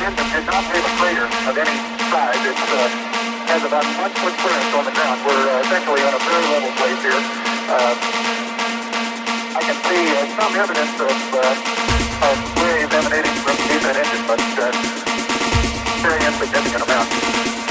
an, an a crater of any size. It uh, has about one foot clearance on the ground. We're uh, essentially on a very level place here. Uh, I can see uh, some evidence of, uh, of waves emanating from the that engine, but uh, very insignificant amount.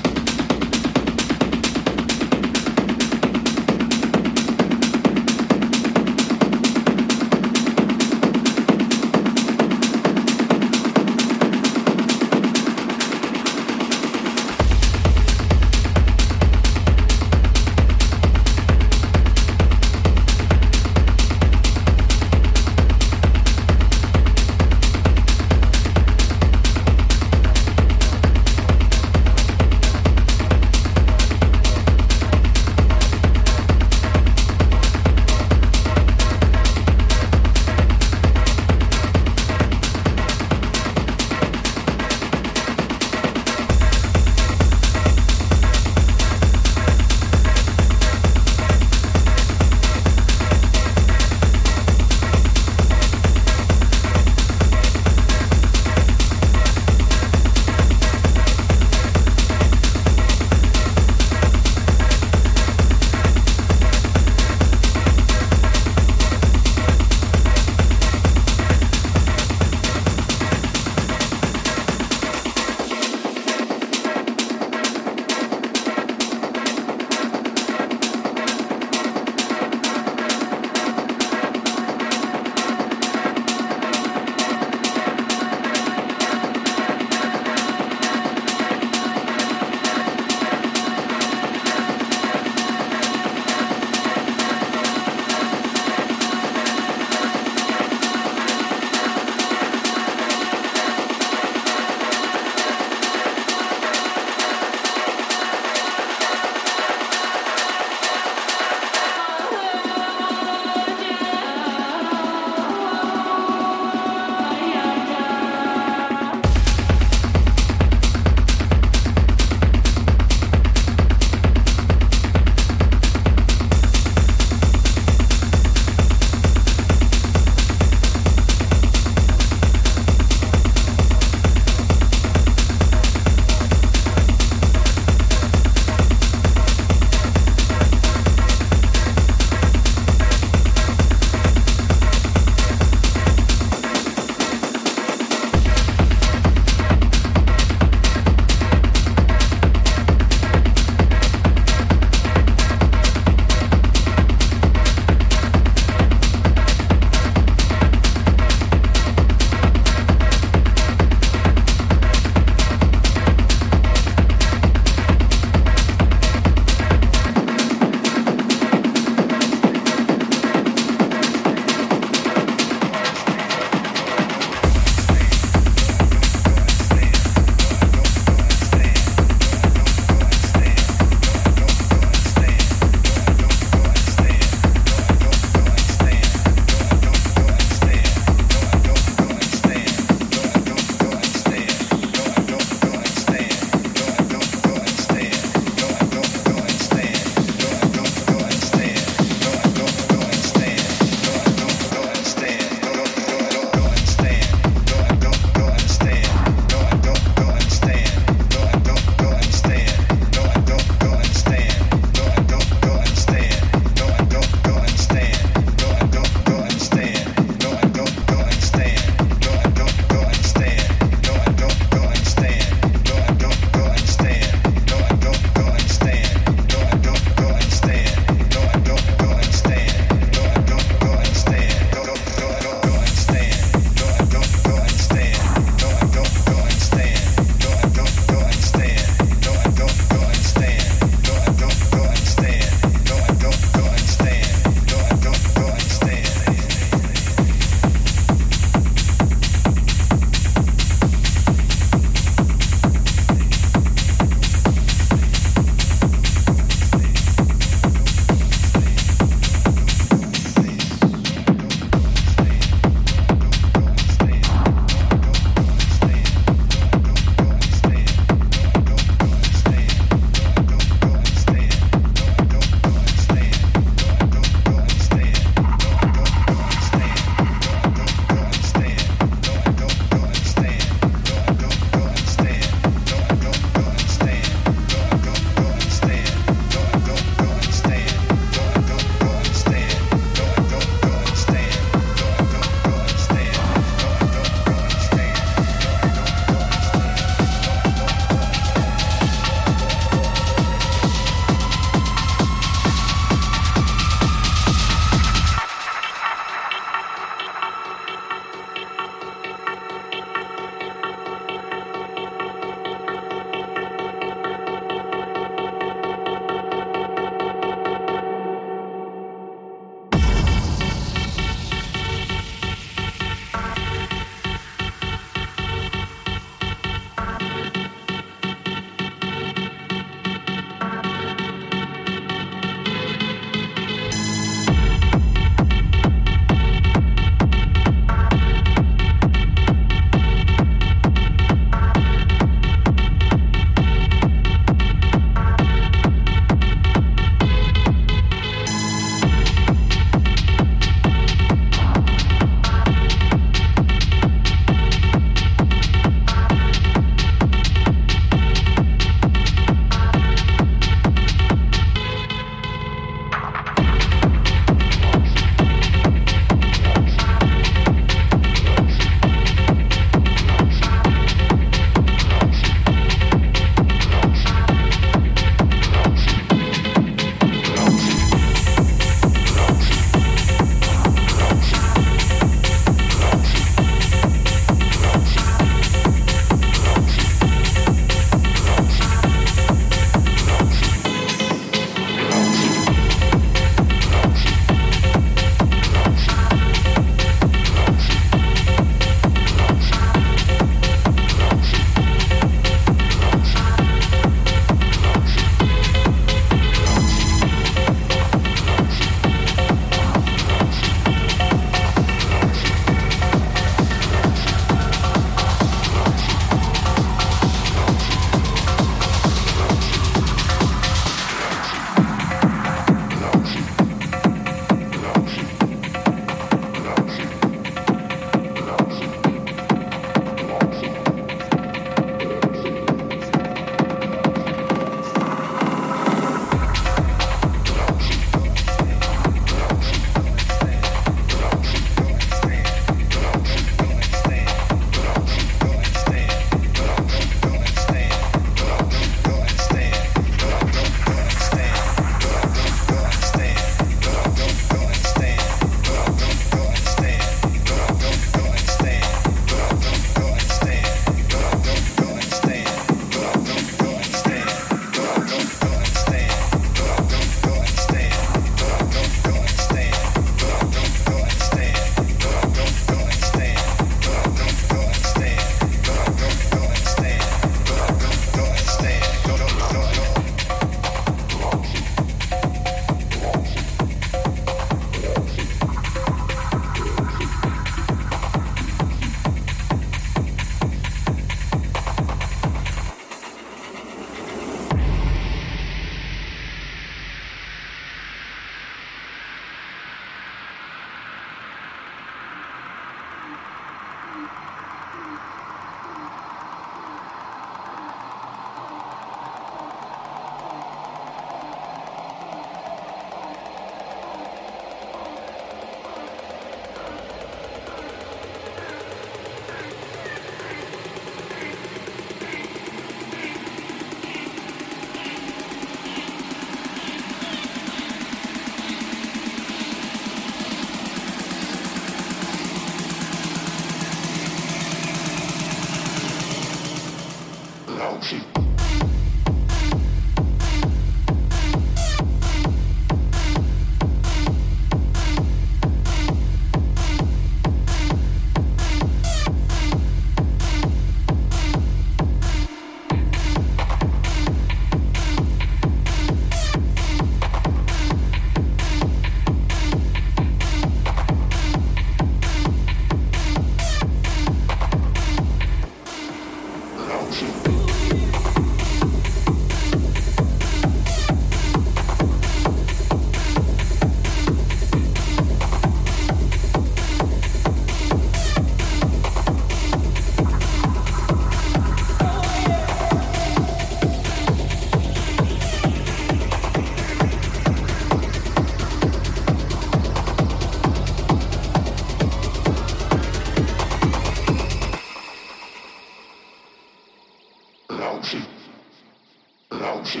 老气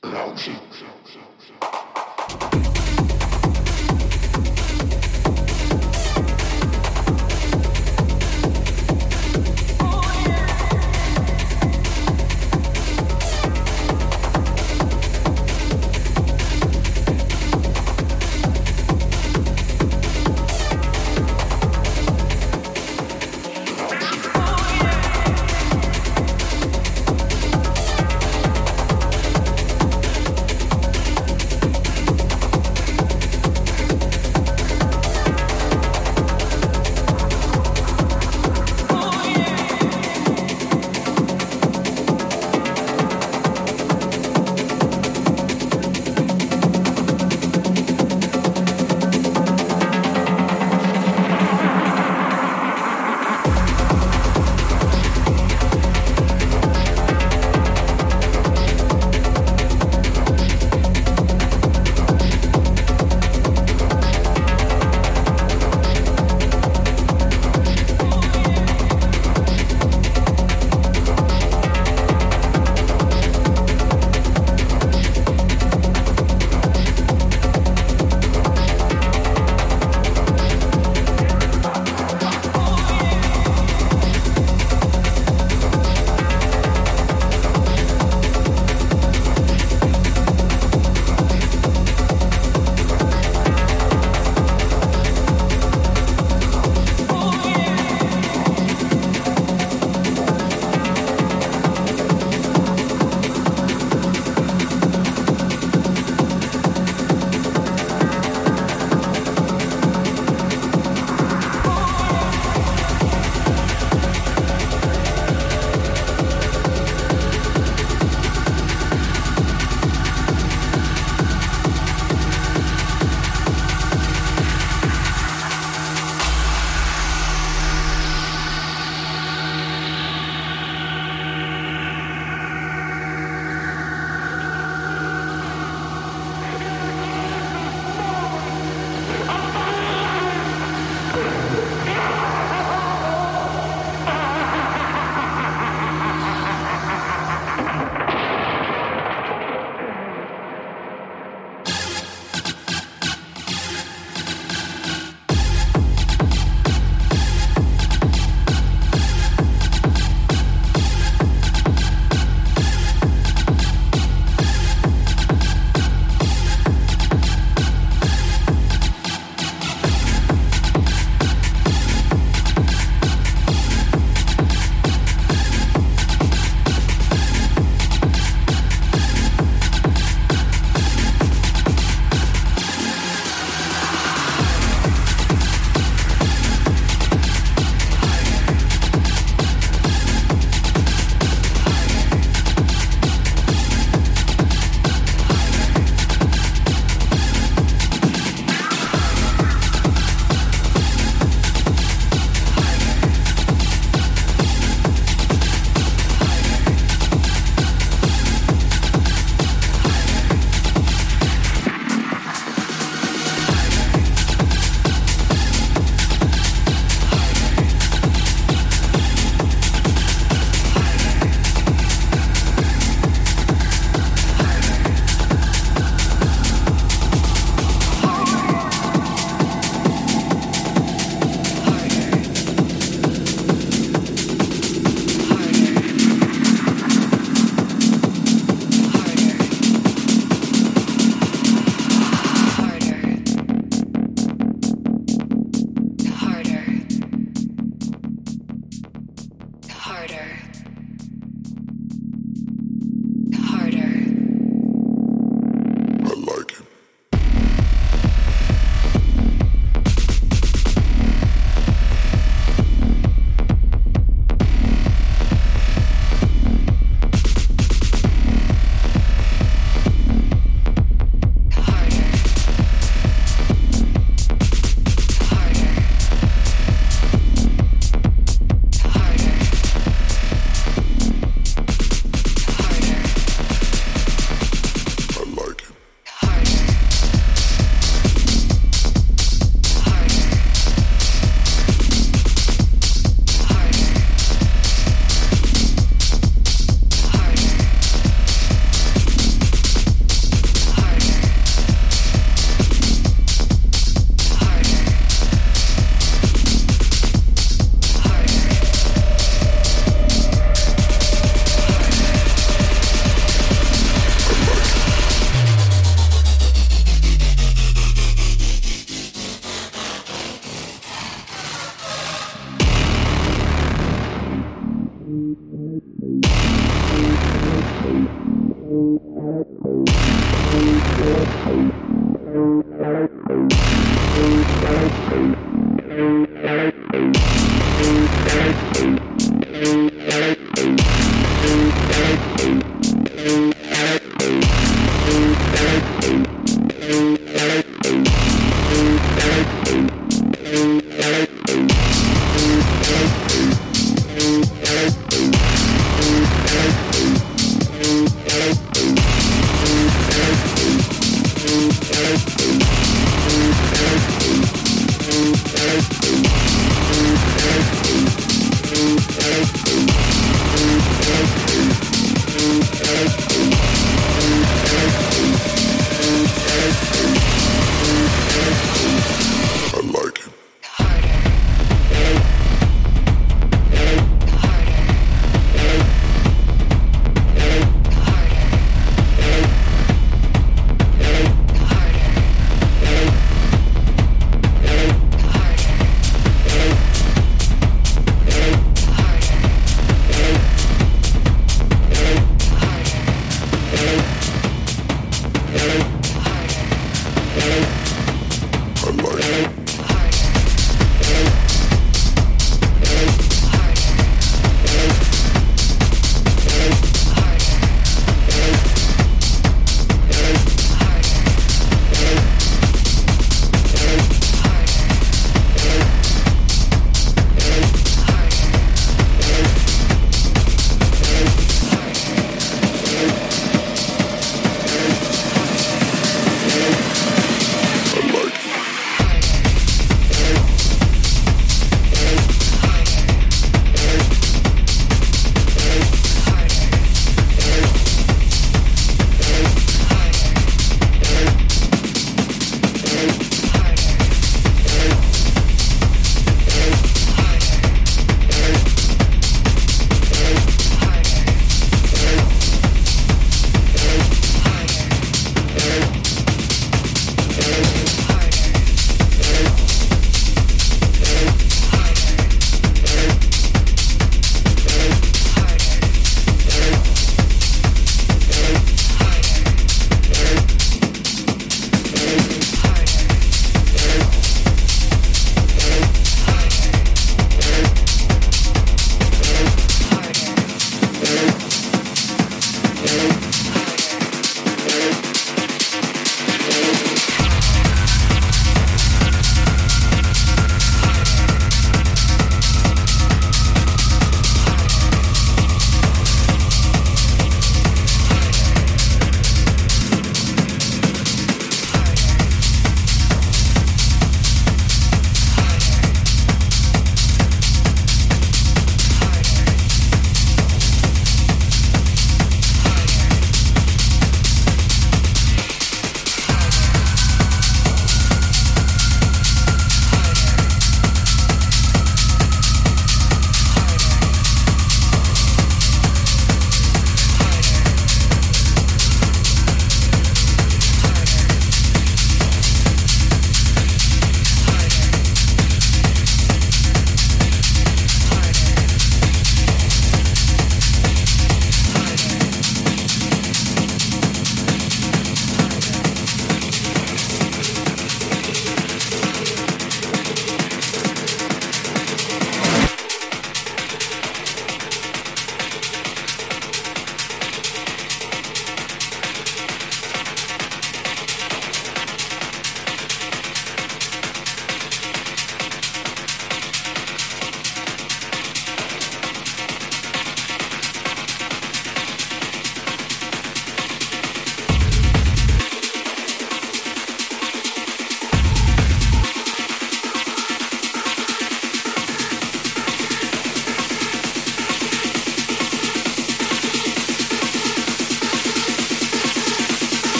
老气